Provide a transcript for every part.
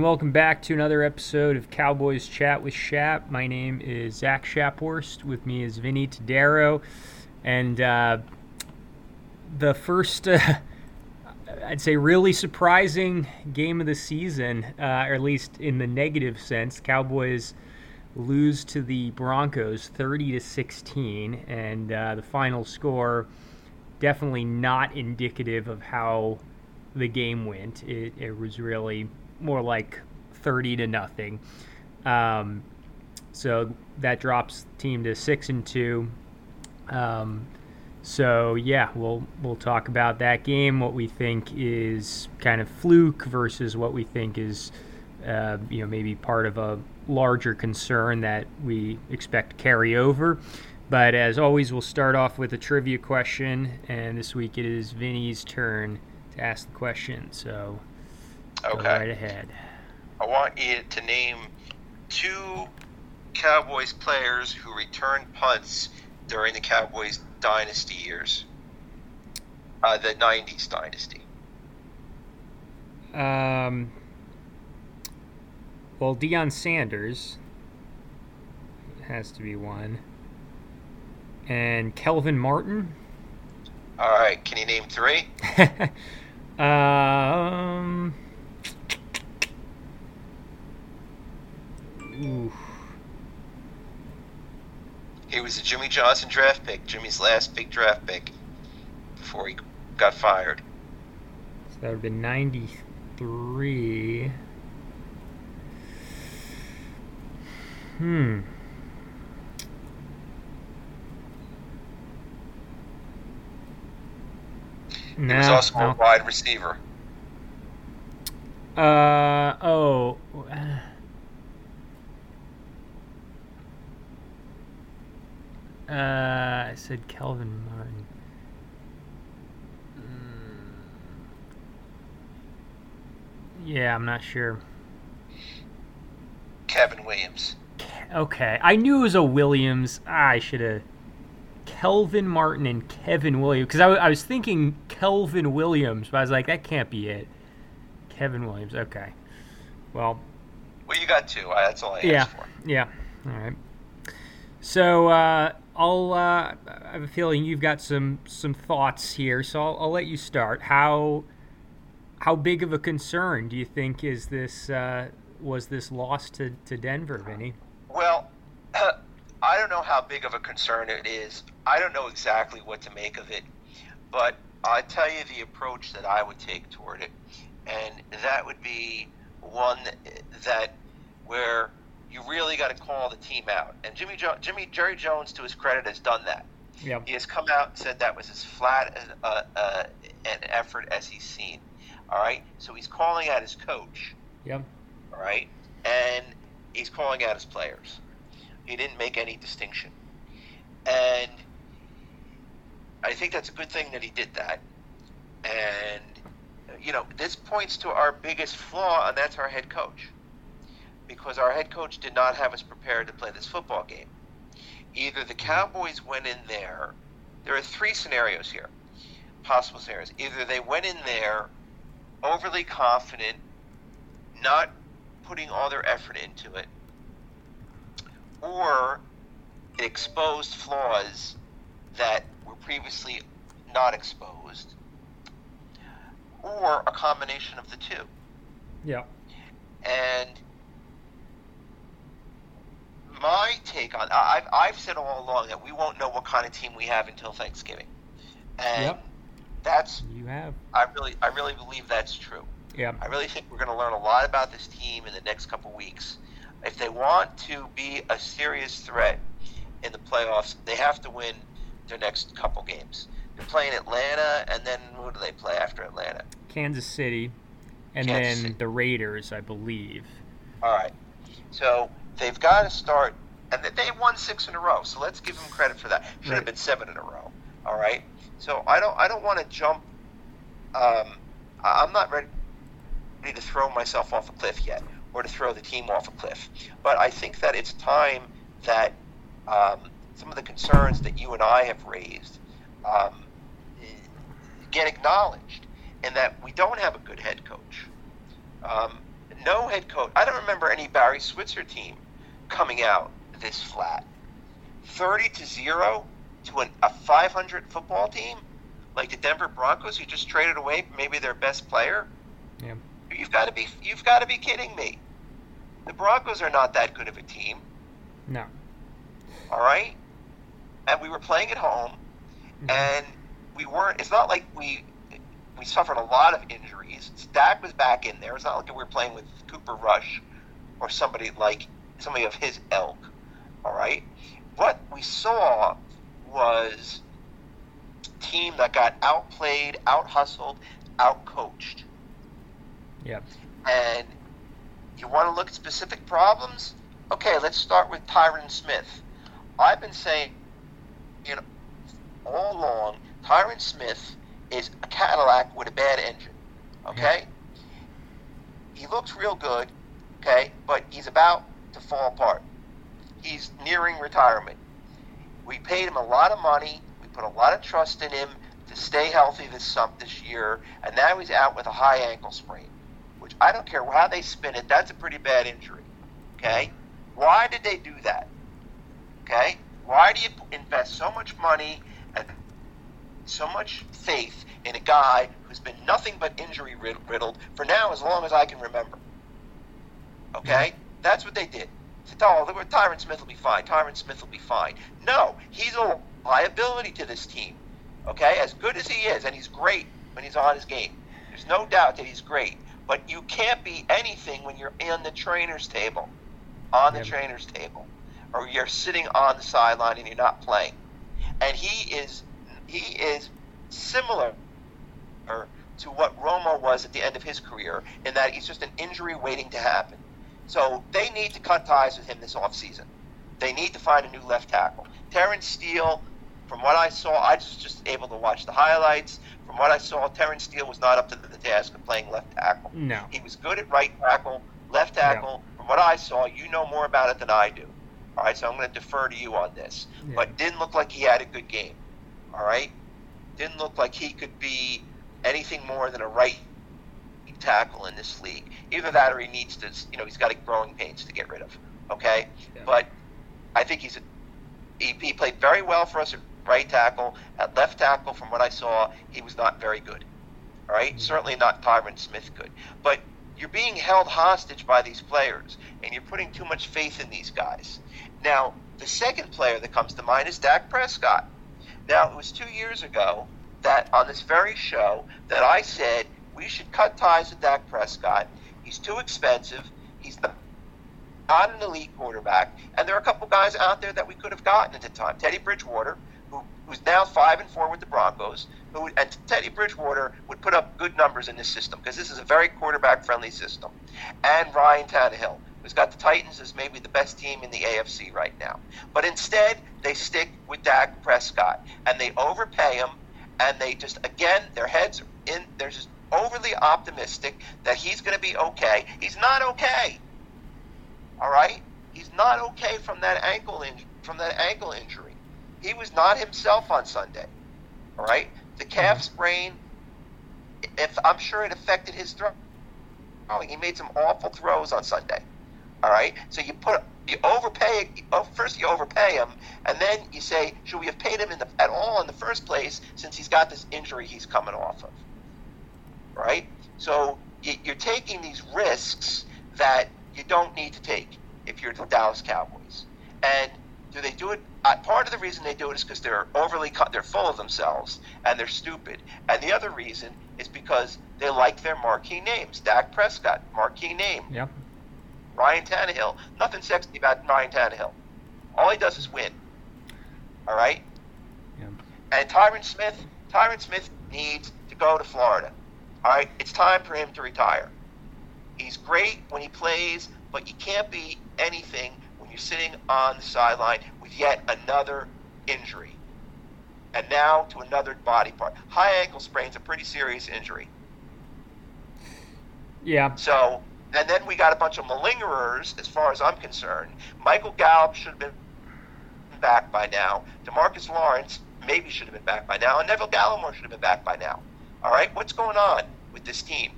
And welcome back to another episode of Cowboys Chat with Shap. My name is Zach Shaphorst. With me is Vinny Tadaro. And uh, the first, uh, I'd say, really surprising game of the season, uh, or at least in the negative sense, Cowboys lose to the Broncos 30 to 16, and uh, the final score definitely not indicative of how the game went. It, it was really more like 30 to nothing. Um, so that drops team to six and two. Um, so yeah, we'll we'll talk about that game. What we think is kind of fluke versus what we think is, uh, you know, maybe part of a larger concern that we expect to carry over. But as always, we'll start off with a trivia question, and this week it is Vinny's turn to ask the question. So Okay. go right ahead. I want you to name two Cowboys players who returned punts during the Cowboys dynasty years. Uh, the 90s dynasty. Um, well, Deion Sanders has to be one, and Kelvin Martin. All right. Can you name three? um. Oof. He was a Jimmy Johnson draft pick, Jimmy's last big draft pick before he got fired. So that would have been 93. Hmm. He was No, also a wide receiver. Uh oh. Uh, I said Kelvin Martin. Mm. Yeah, I'm not sure. Kevin Williams. Okay, I knew it was a Williams. Ah, I should have. Kelvin Martin and Kevin Williams, because I, w- I was thinking Kelvin Williams, but I was like, that can't be it. Kevin Williams. Okay. Well, Well, you got two. That's all I asked for. Yeah. All right. So uh, I'll. Uh, I have a feeling you've got some some thoughts here, so I'll, I'll let you start. How how big of a concern do you think is this? Uh, was this loss to, to Denver, Vinny? Well, I don't know how big of a concern it is. I don't know exactly what to make of it, but I tell you the approach that I would take toward it, and that would be one that where you really got to call the team out. And Jimmy jo- Jimmy Jerry Jones, to his credit, has done that. Yeah. He has come out and said that was as flat as, uh, uh, an effort as he's seen. All right, so he's calling out his coach Yep. all right? And he's calling out his players. He didn't make any distinction. And I think that's a good thing that he did that. And, you know, this points to our biggest flaw, and that's our head coach. Because our head coach did not have us prepared to play this football game. Either the Cowboys went in there, there are three scenarios here, possible scenarios. Either they went in there overly confident, not putting all their effort into it, or it exposed flaws that were previously not exposed, or a combination of the two. Yeah. And my take on I've I've said all along that we won't know what kind of team we have until Thanksgiving, and Yep. that's You have. I really I really believe that's true. Yeah. I really think we're going to learn a lot about this team in the next couple weeks. If they want to be a serious threat in the playoffs, they have to win their next couple games. They're playing Atlanta, and then who do they play after Atlanta? Kansas City, and Kansas then City. the Raiders, I believe. All right. So they've got to start, and they- they won six in a row. So let's give them credit for that. Should Right. have been seven in a row. All right. So I don't I don't want to jump. Um, I'm not ready ready to throw myself off a cliff yet, or to throw the team off a cliff. But I think that it's time that um, some of the concerns that you and I have raised um, get acknowledged, and that we don't have a good head coach. Um, no head coach. I don't remember any Barry Switzer team coming out this flat. 30 to 0 to an, a 500 football team like the Denver Broncos who just traded away maybe their best player. Yeah. You've got to be you've got to be kidding me. The Broncos are not that good of a team. No. All right? And we were playing at home mm-hmm. and we weren't it's not like we we suffered a lot of injuries. Dak was back in there. It's not like we were playing with Cooper Rush or somebody like somebody of his ilk. All right? What we saw was team that got outplayed, out hustled, out coached. Yeah. And you want to look at specific problems? Okay, let's start with Tyron Smith. I've been saying, you know, all along, Tyron Smith is a Cadillac with a bad engine. Okay? Yeah. He looks real good, okay, but he's about to fall apart. He's nearing retirement. We paid him a lot of money. We put a lot of trust in him to stay healthy this sump this year, and now he's out with a high ankle sprain, which I don't care how they spin it. That's a pretty bad injury. Okay, why did they do that? Okay, why do you invest so much money and so much faith in a guy who's been nothing but injury riddled for now as long as I can remember? Okay, that's what they did said, oh, Tyron Smith will be fine. Tyron Smith will be fine. No, he's a liability to this team. Okay, as good as he is, and he's great when he's on his game. There's no doubt that he's great. But you can't be anything when you're in the trainer's table, on the yeah. trainer's table, or you're sitting on the sideline and you're not playing. And he is he is similar to what Romo was at the end of his career in that he's just an injury waiting to happen. So they need to cut ties with him this offseason. They need to find a new left tackle. Terence Steele, from what I saw, I was just able to watch the highlights. From what I saw, Terence Steele was not up to the task of playing left tackle. No. He was good at right tackle, left tackle. No. From what I saw, you know more about it than I do. All right, so I'm going to defer to you on this. Yeah. But didn't look like he had a good game. All right? Didn't look like he could be anything more than a right tackle in this league. Either that or he needs to, you know, he's got a growing pains to get rid of. Okay, yeah. but I think he's a, he, he played very well for us at right tackle. At left tackle, from what I saw, he was not very good. All right? mm-hmm. certainly not Tyron Smith good. But you're being held hostage by these players, and you're putting too much faith in these guys. Now, the second player that comes to mind is Dak Prescott. Now, it was two years ago that on this very show that I said we should cut ties with Dak Prescott. He's too expensive. He's not an elite quarterback. And there are a couple guys out there that we could have gotten at the time. Teddy Bridgewater, who, who's now five and four with the Broncos, who and Teddy Bridgewater would put up good numbers in this system because this is a very quarterback friendly system. And Ryan Tannehill, who's got the Titans as maybe the best team in the AFC right now. But instead, they stick with Dak Prescott and they overpay him and they just again their heads are in they're just overly optimistic that he's going to be okay. He's not okay. All right? He's not okay from that ankle in, from that ankle injury. He was not himself on Sunday. All right? The calf mm-hmm. sprain if I'm sure it affected his throwing. He made some awful throws on Sunday. All right? So you put you overpay oh, first you overpay him and then you say should we have paid him the, at all in the first place since he's got this injury he's coming off of right? So you're taking these risks that you don't need to take if you're the Dallas Cowboys. And do they do it? Uh, part of the reason they do it is because they're overly, they're full of themselves and they're stupid. And the other reason is because they like their marquee names. Dak Prescott, marquee name. Yep. Ryan Tannehill, nothing sexy about Ryan Tannehill. All he does is win. All right. Yep. And Tyron Smith, Tyron Smith needs to go to Florida. All right, it's time for him to retire. He's great when he plays, but you can't be anything when you're sitting on the sideline with yet another injury. And now to another body part. High ankle sprain's a pretty serious injury. Yeah. So, and then we got a bunch of malingerers, as far as I'm concerned. Michael Gallup should have been back by now. Demarcus Lawrence maybe should have been back by now. And Neville Gallimore should have been back by now. All right, what's going on with this team?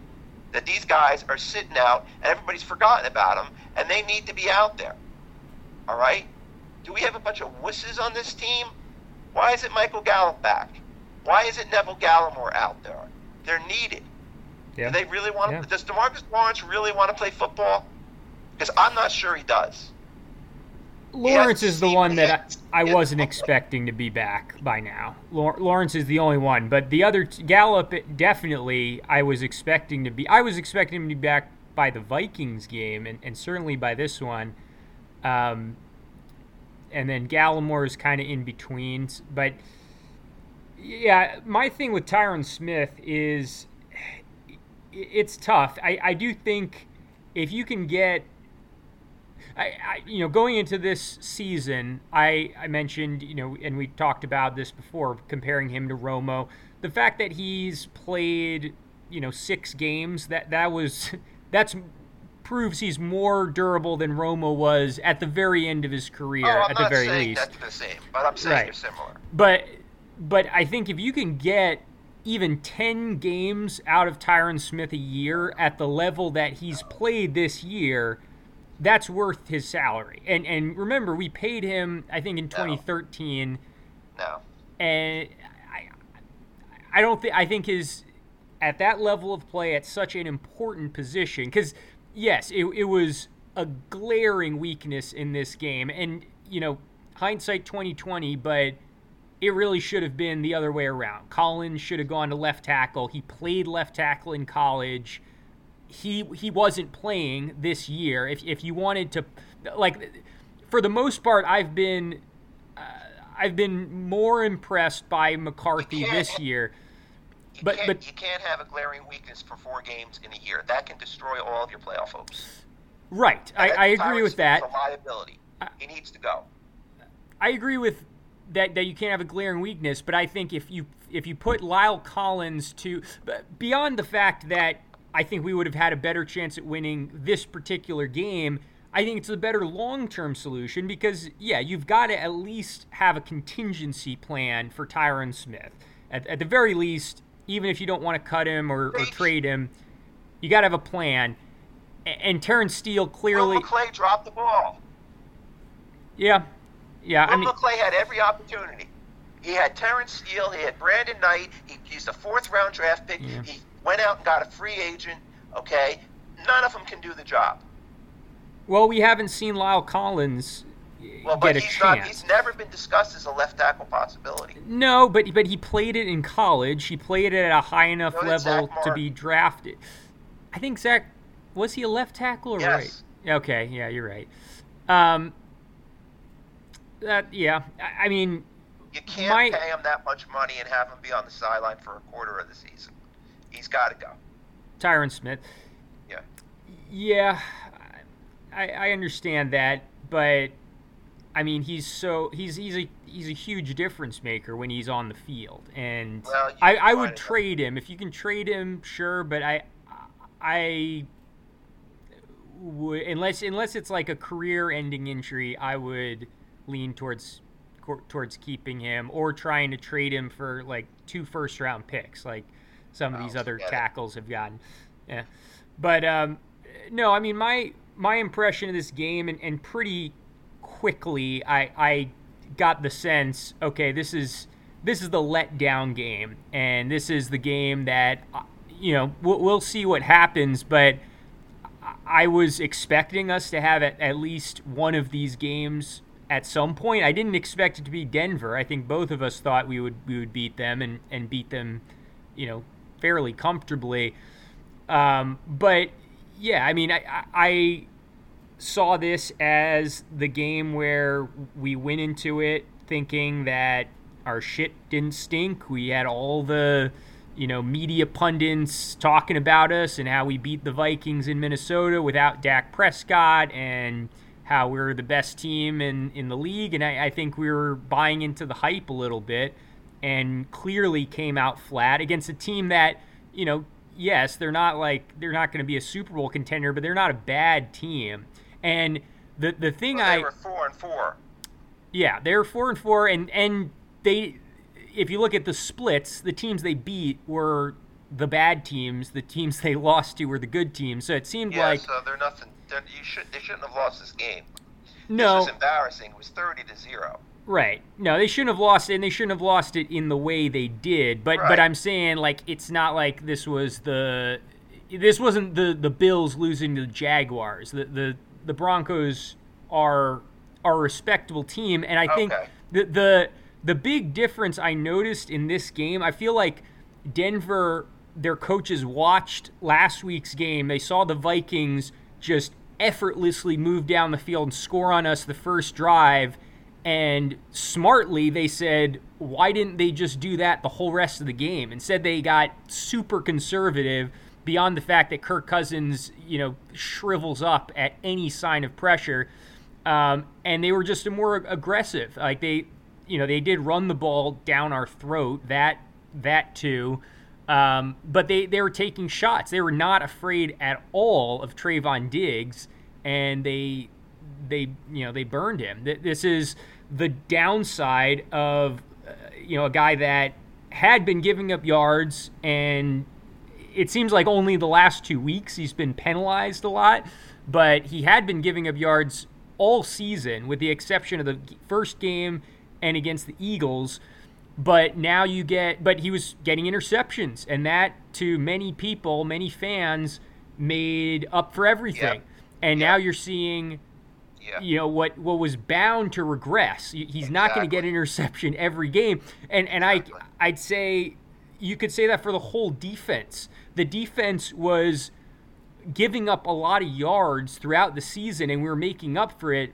that these guys are sitting out and everybody's forgotten about them and they need to be out there. All right? Do we have a bunch of wusses on this team? Why is it Michael Gallup back? Why is it Neville Gallimore out there? They're needed. Yeah. Do they really want to? Yeah. Does Demarcus Lawrence really want to play football? Because I'm not sure he does. Lawrence is the one that I, I wasn't expecting to be back by now. Lawrence is the only one, but the other Gallup definitely I was expecting to be. I was expecting him to be back by the Vikings game, and, and certainly by this one. Um, and then Gallimore is kind of in between, but yeah, my thing with Tyron Smith is it's tough. I, I do think if you can get I, I, you know, going into this season, I, I mentioned, you know, and we talked about this before, comparing him to Romo. The fact that he's played, you know, six games that that was that's proves he's more durable than Romo was at the very end of his career. Oh, at the very least, that's the same, but I'm saying right. they're similar. But but I think if you can get even 10 games out of Tyron Smith a year at the level that he's played this year, that's worth his salary. And and remember, we paid him, I think, in 2013. No. And I, I don't think I think his at that level of play at such an important position because yes, it, it was a glaring weakness in this game, and you know, hindsight 2020, but it really should have been the other way around. Collins should have gone to left tackle. He played left tackle in college. He he wasn't playing this year. If if you wanted to, like, for the most part, I've been uh, I've been more impressed by McCarthy this year. You but but you can't have a glaring weakness for four games in a year. That can destroy all of your playoff hopes. Right, I, I agree with that. A liability. He needs to go. I agree with that that you can't have a glaring weakness, but I think if you if you put La'el Collins to beyond the fact that I think we would have had a better chance at winning this particular game. I think it's a better long term solution because, yeah, you've got to at least have a contingency plan for Tyron Smith. At, at the very least, even if you don't want to cut him or, or trade him, you got to have a plan. And, and Terence Steele clearly. Will McClay dropped the ball. Yeah, yeah, Will I mean, McClay had every opportunity. He had Terence Steele. He had Brandon Knight. He, he's a fourth round draft pick. Yeah. He went out and got a free agent. Okay, none of them can do the job. Well, we haven't seen La'el Collins well, get a chance. Not, he's never been discussed as a left tackle possibility. No, but but he played it in college. He played it at a high enough so level to be drafted. I think Zach was he a left tackle or yes. right? Okay, yeah, you're right. Um, that yeah, I, I mean, you can't my, pay him that much money and have him be on the sideline for a quarter of the season. He's got to go. Tyron Smith. Yeah. Yeah, I, I understand that, but I mean, he's so he's he's a he's a huge difference maker when he's on the field, and well, I, I would trade him if you can trade him, sure, but I I would unless unless it's like a career-ending injury, I would lean towards towards keeping him or trying to trade him for like two first-round picks, like some of these other tackles have gotten. Yeah, but um, no, I mean my my impression of this game and, and pretty quickly I, I got the sense okay this is this is the letdown game and this is the game that uh, you know we'll, we'll see what happens but I was expecting us to have at, at least one of these games at some point. I didn't expect it to be Denver. I think both of us thought we would we would beat them and, and beat them, you know, fairly comfortably. Um, but yeah, I mean, I, I saw this as the game where we went into it thinking that our shit didn't stink. We had all the, you know, media pundits talking about us and how we beat the Vikings in Minnesota without Dak Prescott and how we are the best team in, in the league. And I, I think we were buying into the hype a little bit and clearly came out flat against a team that, you know, yes, they're not like they're not going to be a Super Bowl contender, but they're not a bad team. And the the thing well, they I were four and four. Yeah, they were four and four, and and they, if you look at the splits, the teams they beat were the bad teams. The teams they lost to were the good teams. So it seemed yeah, like so they're nothing. They're, you should they shouldn't have lost this game. no, This was embarrassing. It was thirty to zero. Right. No, they shouldn't have lost it, and they shouldn't have lost it in the way they did. But Right. but I'm saying like it's not like this was the this wasn't the the Bills losing to the Jaguars. The the the Broncos are are a respectable team, and I think the the the big difference I noticed in this game, I feel like Denver, their coaches watched last week's game. They saw the Vikings just effortlessly move down the field and score on us the first drive. And smartly, they said, why didn't they just do that the whole rest of the game? Instead, they got super conservative beyond the fact that Kirk Cousins, you know, shrivels up at any sign of pressure. Um, and they were just more aggressive. Like they, you know, they did run the ball down our throat. That that too. Um, but they, they were taking shots. They were not afraid at all of Trevon Diggs, and they they you know they burned him. This is the downside of uh, you know a guy that had been giving up yards, and it seems like only the last two weeks he's been penalized a lot, but he had been giving up yards all season, with the exception of the first game and against the Eagles. But now you get, but he was getting interceptions, and that to many people, many fans, made up for everything. Yep. And now you're seeing Yeah. you know what what was bound to regress. He- He's not going to get an interception every game, and and Exactly. I I'd say you could say that for the whole defense. The defense was giving up a lot of yards throughout the season, and we were making up for it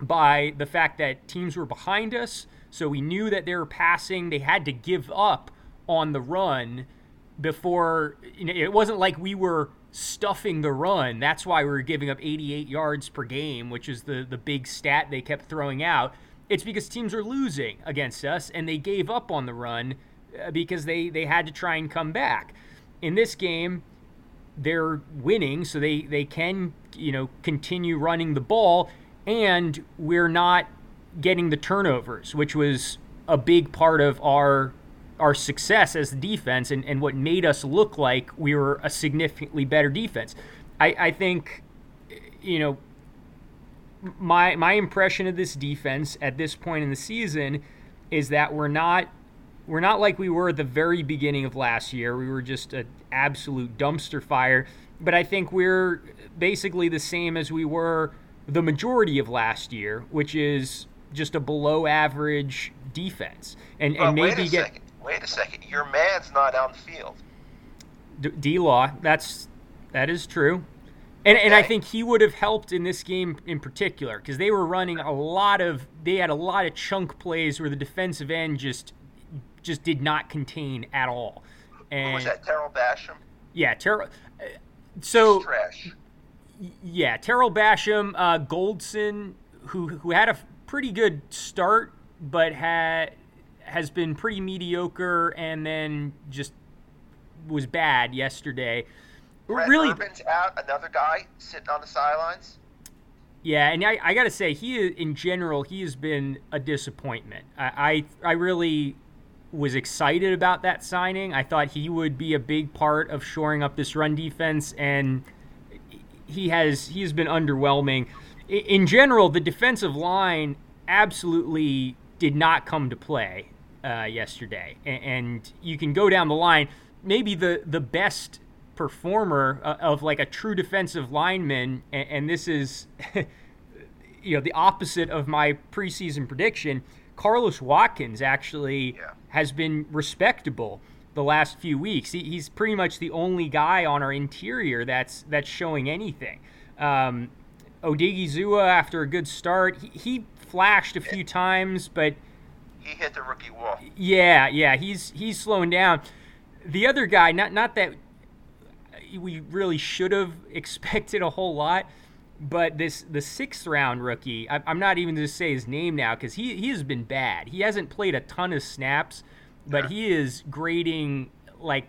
by the fact that teams were behind us. So we knew that they were passing. They had to give up on the run before you know, it wasn't like we were stuffing the run. That's why we were giving up 88 yards per game, which is the the big stat they kept throwing out. It's because teams are losing against us and they gave up on the run uh, because they they had to try and come back. In this game, they're winning, so they they can you know continue running the ball, and we're not getting the turnovers, which was a big part of our our success as the defense and, and what made us look like we were a significantly better defense. I, I think you know my my impression of this defense at this point in the season is that we're not we're not like we were at the very beginning of last year. We were just an absolute dumpster fire. But I think we're basically the same as we were the majority of last year, which is just a below average defense. And Well, and maybe a get second. Wait a second. Your man's not on the field. D Law. That's that is true, and and I think he would have helped in this game in particular because they were running a lot of they had a lot of chunk plays where the defensive end just just did not contain at all. Who And was that? Tarell Basham. yeah, Tarell. uh, So Trash. yeah, Tarell Basham, uh, Golston, who who had a pretty good start, but had has been pretty mediocre, and then just was bad yesterday. Brett really, Urban's out. Another guy sitting on the sidelines. yeah, and I, I got to say, he in general, he has been a disappointment. I, I I really was excited about that signing. I thought he would be a big part of shoring up this run defense, and he has he has been underwhelming. In general, the defensive line absolutely did not come to play uh, yesterday, A- and you can go down the line. Maybe the the best performer uh, of like a true defensive lineman, and, and this is you know the opposite of my preseason prediction. Carlos Watkins actually Yeah. has been respectable the last few weeks. He, he's pretty much the only guy on our interior that's that's showing anything. Um, Odighizuwa, after a good start, he, he flashed a few times, but He hit the rookie wall. yeah, yeah, he's he's slowing down. The other guy, not not that we really should have expected a whole lot, but this the sixth round rookie, I, I'm not even going to say his name now because he he has been bad. He hasn't played a ton of snaps, but Yeah. he is grading like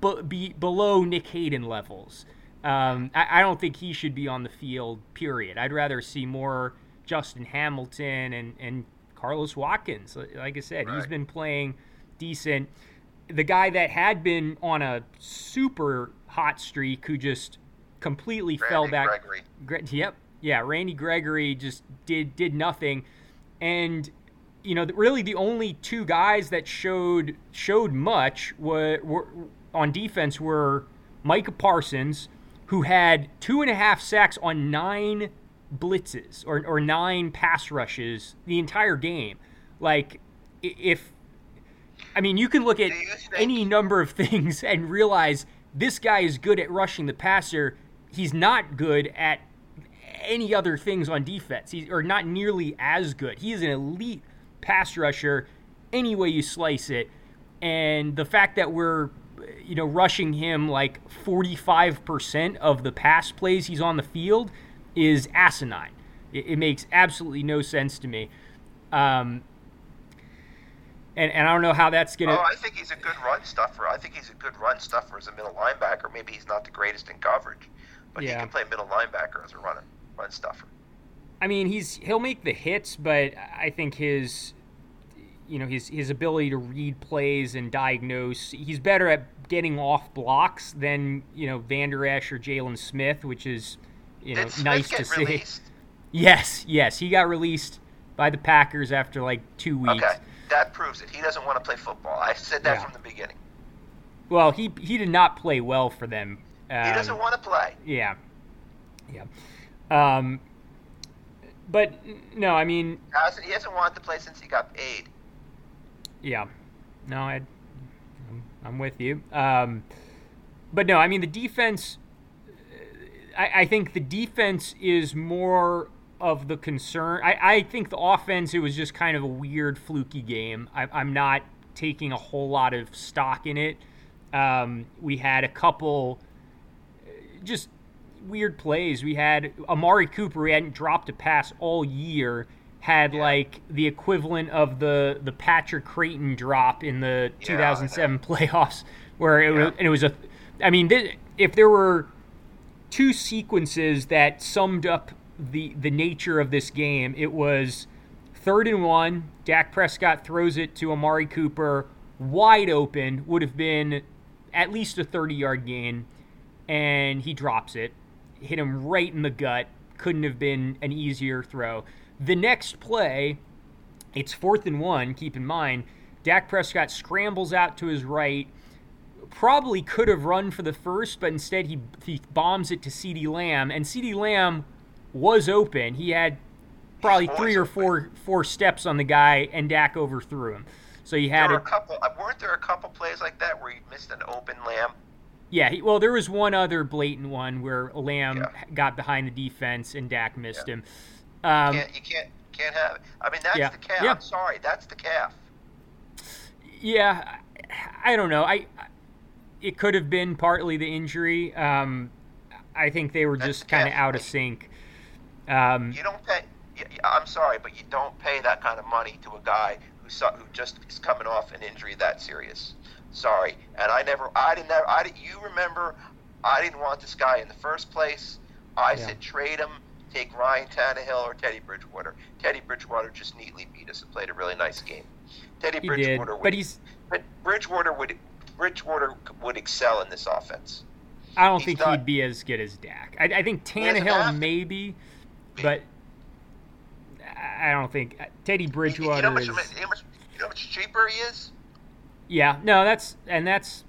be, be, below Nick Hayden levels. Um, I, I don't think he should be on the field. Period. I'd rather see more Justin Hamilton and and Carlos Watkins. Like I said, he's been playing decent. the guy that had been on a super hot streak who just completely Randy fell back. Gregory. Gre- yep, yeah, Randy Gregory just did did nothing, and you know, really the only two guys that showed showed much were, were on defense were Micah Parsons, who had two and a half sacks on nine blitzes or, or nine pass rushes the entire game. Like, if I mean, you can look at Do you think- any number of things and realize this guy is good at rushing the passer. He's not good at any other things on defense. He's or not nearly as good. He is an elite pass rusher any way you slice it. And the fact that we're you know rushing him like 45% of the pass plays he's on the field is asinine. It, it makes absolutely no sense to me. Um, and, and I don't know how that's going to Oh, I think he's a good run stuffer. I think he's a good run stuffer as a middle linebacker. Maybe he's not the greatest in coverage, but Yeah. he can play middle linebacker as a runner, run stuffer. I mean, he's he'll make the hits, but I think his you know his his ability to read plays and diagnose he's better at getting off blocks than you know Vander Esch or Jaylon Smith, which is you know Did nice to see. released? Yes, yes, he got released by the Packers after like two weeks. Okay, that proves it. He doesn't want to play football. I said that Yeah. from the beginning. Well, he he did not play well for them. Um, He doesn't want to play. Yeah, yeah. Um, but no, I mean, he hasn't wanted to play since he got paid. Yeah, no, I, I'm, I'm with you. Um, but no, I mean the defense. I, I think the defense is more of the concern. I, I think the offense it was just kind of a weird, fluky game. I, I'm not taking a whole lot of stock in it. Um, we had a couple uh, just weird plays. We had Amari Cooper, who hadn't dropped a pass all year, had like the equivalent of the the Patrick Crayton drop in the Yeah, 2007 playoffs, where it was and it was a. I mean, th- if there were two sequences that summed up the the nature of this game, it was third and one. Dak Prescott throws it to Amari Cooper, wide open, would have been at least a 30 yard gain, and he drops it, hit him right in the gut. Couldn't have been an easier throw. The next play, it's fourth and one. Keep in mind, Dak Prescott scrambles out to his right. Probably could have run for the first, but instead he he bombs it to CeeDee Lamb, and CeeDee Lamb was open. He had probably three or four four steps on the guy, and Dak overthrew him. So you had a couple. uh, Weren't there a couple plays like that where he missed an open lamb? Yeah, he, well, there was one other blatant one where Lamb Yeah. got behind the defense and Dak missed him. Um, can't you can't can't have it. I mean, that's Yeah. the calf. Yeah. I'm sorry, that's the calf. yeah, I don't know. I it could have been partly the injury. Um, I think they were That's just kind of out of sync. Um, You don't pay. I'm sorry, but you don't pay that kind of money to a guy who su- who just is coming off an injury that serious. Sorry, and I never, I didn't, never, I didn't. You remember, I didn't want this guy in the first place. I Yeah. said trade him, take Ryan Tannehill or Teddy Bridgewater. Teddy Bridgewater just neatly beat us and played a really nice game. Teddy he did, Bridgewater, would, but he's. but Bridgewater would, Bridgewater would excel in this offense. I don't he's think not- he'd be as good as Dak. I, I think Tannehill maybe, but I don't think Teddy You- you know Bridgewater much, is. you know how much, you know how much cheaper he is? Yeah, no, that's and that's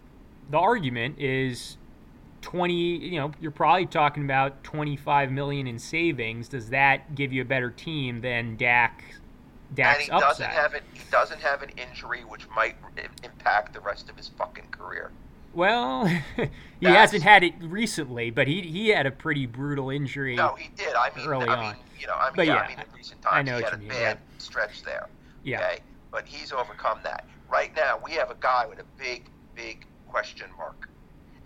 the argument is twenty. You know, you're probably talking about twenty five million in savings. Does that give you a better team than Dak? And he upside. doesn't have it. He doesn't have an injury which might impact the rest of his fucking career. well, he That's- hasn't had it recently, but he he had a pretty brutal injury. No, he did. I mean, Early I on. mean, you know, I mean, But yeah, yeah, I mean, in recent I times know he had a mean, bad stretch there. yeah, Okay, but he's overcome that. Right now, we have a guy with a big, big question mark,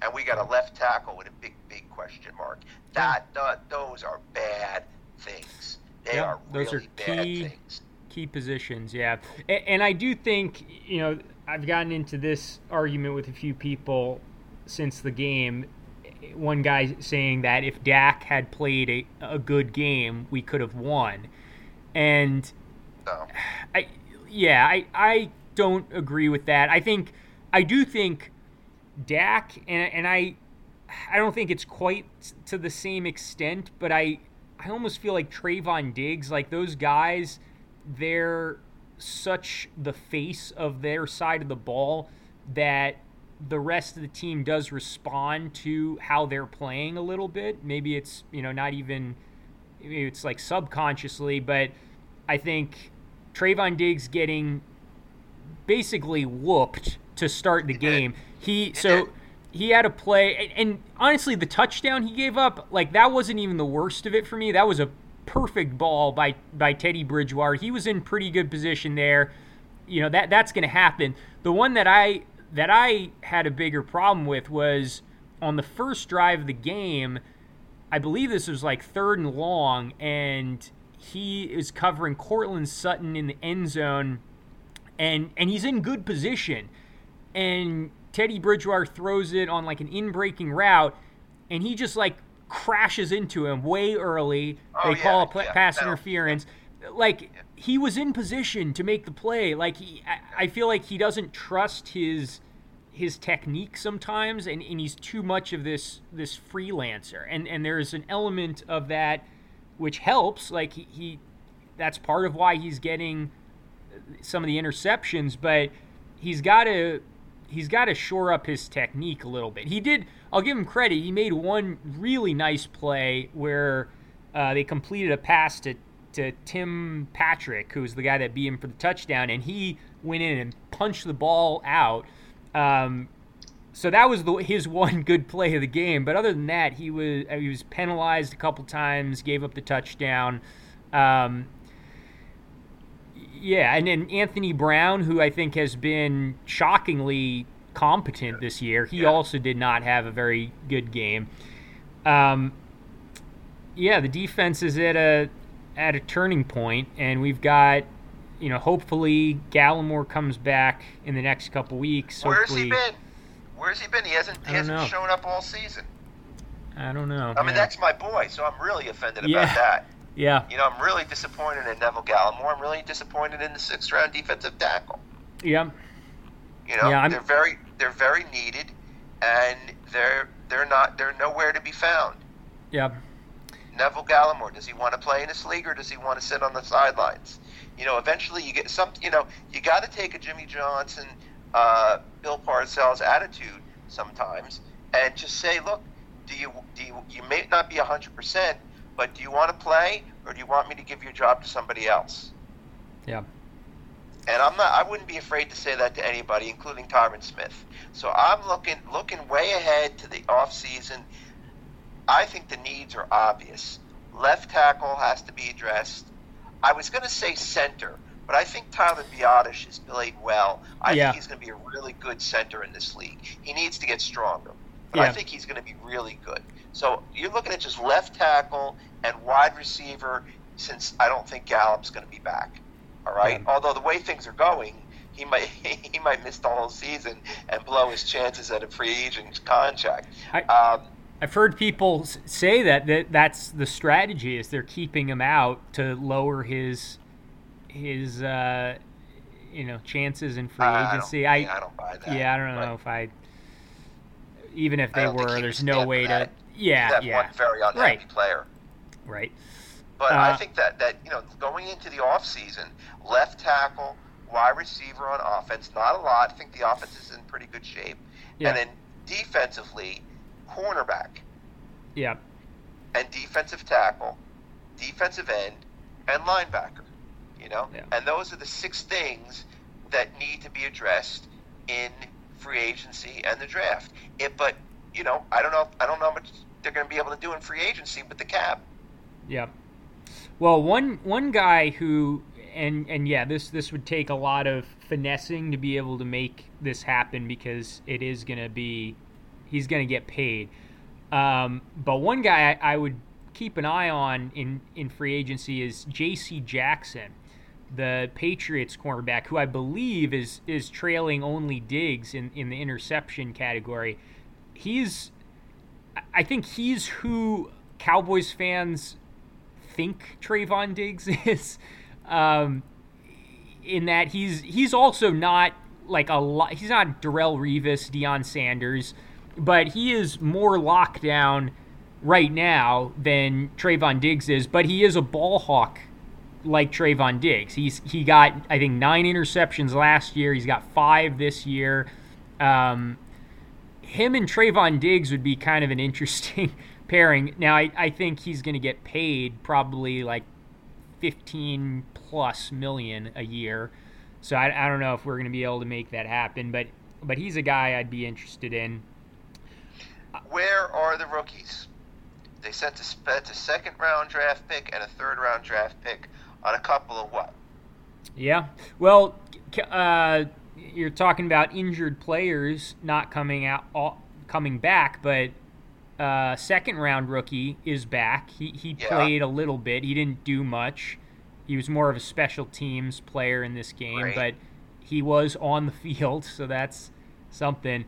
and we got a left tackle with a big, big question mark. That, th- those are bad things. They Yeah, are those are really bad key- things. Key positions. Yeah, and, and I do think you know I've gotten into this argument with a few people since the game. One guy saying that if Dak had played a, a good game, we could have won, and No. I yeah I I don't agree with that. I think I do think Dak and and I I don't think it's quite to the same extent, but I I almost feel like Trevon Diggs, like those guys, they're such the face of their side of the ball that the rest of the team does respond to how they're playing a little bit. Maybe it's, you know, not even it's like subconsciously, but I think Trevon Diggs getting basically whooped to start the game. He so he had a play and, and honestly the touchdown he gave up, like that wasn't even the worst of it for me. That was a perfect ball by by Teddy Bridgewater. He was in pretty good position there. You know, that that's going to happen. The one that I that I had a bigger problem with was on the first drive of the game. I believe this was like third and long, and he is covering Courtland Sutton in the end zone, and and he's in good position, and Teddy Bridgewater throws it on like an in-breaking route, and he just like crashes into him way early. Oh, they call yeah, a yeah, pass interference. Like he was in position to make the play. Like he, I, I feel like he doesn't trust his his technique sometimes, and, and he's too much of this this freelancer. And and there's an element of that which helps. Like he, he that's part of why he's getting some of the interceptions, but he's got to he's got to shore up his technique a little bit. He did. I'll give him credit. He made one really nice play where uh, they completed a pass to to Tim Patrick, who's the guy that beat him for the touchdown, and he went in and punched the ball out. Um, so that was the, his one good play of the game. But other than that, he was he was penalized a couple times, gave up the touchdown. Um, yeah, and then Anthony Brown, who I think has been shockingly competent this year, he Yeah. also did not have a very good game. Um, yeah, the defense is at a at a turning point, and we've got, you know, hopefully Gallimore comes back in the next couple weeks. Where's he been? Where's he been? He hasn't. He hasn't know. shown up all season. I don't know. I mean, yeah. that's my boy, so I'm really offended Yeah. about that. yeah, You know, I'm really disappointed in Neville Gallimore. I'm really disappointed in the sixth round defensive tackle. yeah, You know, Yeah, they're very they're very needed, and they're they're not they're nowhere to be found. yeah. Neville Gallimore, does he want to play in this league or does he want to sit on the sidelines? You know, eventually you get some. You know, you got to take a Jimmy Johnson, uh, Bill Parcells attitude sometimes, and just say, look, do you do you, you may not be hundred percent, but do you want to play or do you want me to give your job to somebody else? Yeah. And I'm not. I wouldn't be afraid to say that to anybody, including Tyron Smith. So I'm looking looking way ahead to the off season. I think the needs are obvious. Left tackle has to be addressed. I was going to say center, but I think Tyler Biadasz has played well. I Yeah. think he's going to be a really good center in this league. He needs to get stronger, but I think he's going to be really good. So you're looking at just left tackle and wide receiver. Since I don't think Gallup's going to be back. All right. Yeah. Although the way things are going, he might he might miss the whole season and blow his chances at a free agent contract. I- um, I've heard people say that, that that's the strategy is they're keeping him out to lower his his uh, you know chances in free I agency. I I don't buy that. yeah, I don't know if I even if they were, there's no way to yeah yeah one very unhappy Right. player. right But Uh, I think that, that you know going into the offseason, left tackle, wide receiver on offense, not a lot. I think the offense is in pretty good shape. yeah And then defensively, cornerback yeah and defensive tackle, defensive end, and linebacker. You know, Yeah. and those are the six things that need to be addressed in free agency and the draft. It, but you know, I don't know. I don't know how much they're going to be able to do in free agency with the cap. Yeah. Well, one one guy who and and yeah, this this would take a lot of finessing to be able to make this happen because it is going to be he's going to get paid. Um, but one guy I, I would keep an eye on in in free agency is J.C. Jackson, the Patriots cornerback, who I believe is is trailing only Diggs in in the interception category. He's I think he's who Cowboys fans think Trevon Diggs is. Um, in that he's he's also not like a lot. He's not Darrelle Revis, Deion Sanders, but he is more locked down right now than Trevon Diggs is. But he is a ball hawk like Trevon Diggs. He's he got I think nine interceptions last year. He's got five this year. Um, him and Trevon Diggs would be kind of an interesting pairing. Now I, I think he's going to get paid probably like 15 plus million a year. So I, I don't know if we're going to be able to make that happen, but but he's a guy I'd be interested in. Where are the rookies? They sent a, spent a second round draft pick and a third round draft pick on a couple of what? Yeah. Well, uh, you're talking about injured players not coming out, coming back, but uh, second round rookie is back. He he yeah. played a little bit. He didn't do much. He was more of a special teams player in this game, right. but he was on the field, so that's something.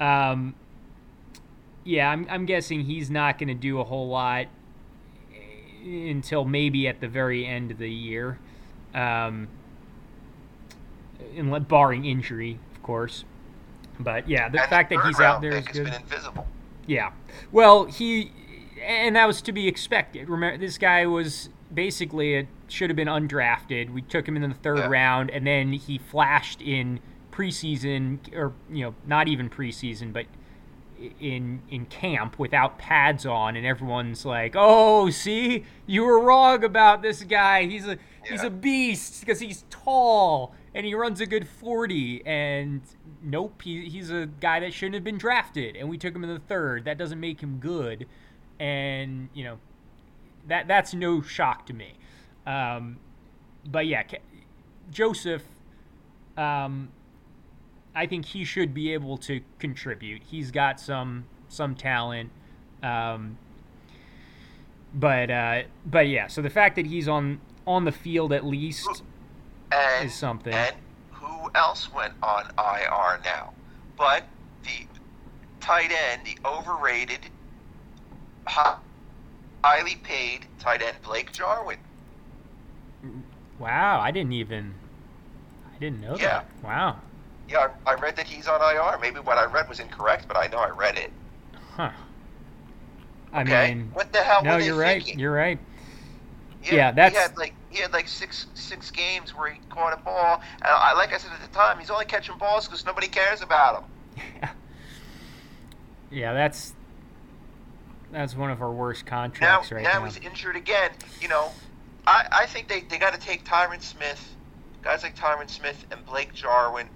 Um, yeah, I'm, I'm guessing he's not going to do a whole lot until maybe at the very end of the year, um, in, barring injury, of course. But yeah, the fact that he's out there is good. invisible. Yeah, well, he and that was to be expected. Remember, this guy was basically it should have been undrafted. We took him in the third yeah. round, and then he flashed in preseason, or you know, not even preseason, but in in camp without pads on, and everyone's like, "Oh, see, you were wrong about this guy. He's a yeah. he's a beast because he's tall and he runs a good forty." And nope, he, he's a guy that shouldn't have been drafted, and we took him in the third. That doesn't make him good, and you know, that that's no shock to me. Um, but yeah, Joseph. Um, I think he should be able to contribute. He's got some some talent. Um, but uh, but yeah, so the fact that he's on on the field at least and, is something. And who else went on IR now? But the tight end, the overrated, highly paid tight end Blake Jarwin. Wow, I didn't even I didn't know yeah. that. Wow. Yeah, I, I read that he's on IR. Maybe what I read was incorrect, but I know I read it. Huh. I okay? mean, what the hell? No, you're right. You're right. Yeah, yeah, that's he had like he had like six six games where he caught a ball, and I, like I said at the time, he's only catching balls because nobody cares about him. Yeah. Yeah, that's that's one of our worst contracts now, right now. Now he's injured again. You know, I I think they they got to take Tyron Smith, guys like Tyron Smith and Blake Jarwin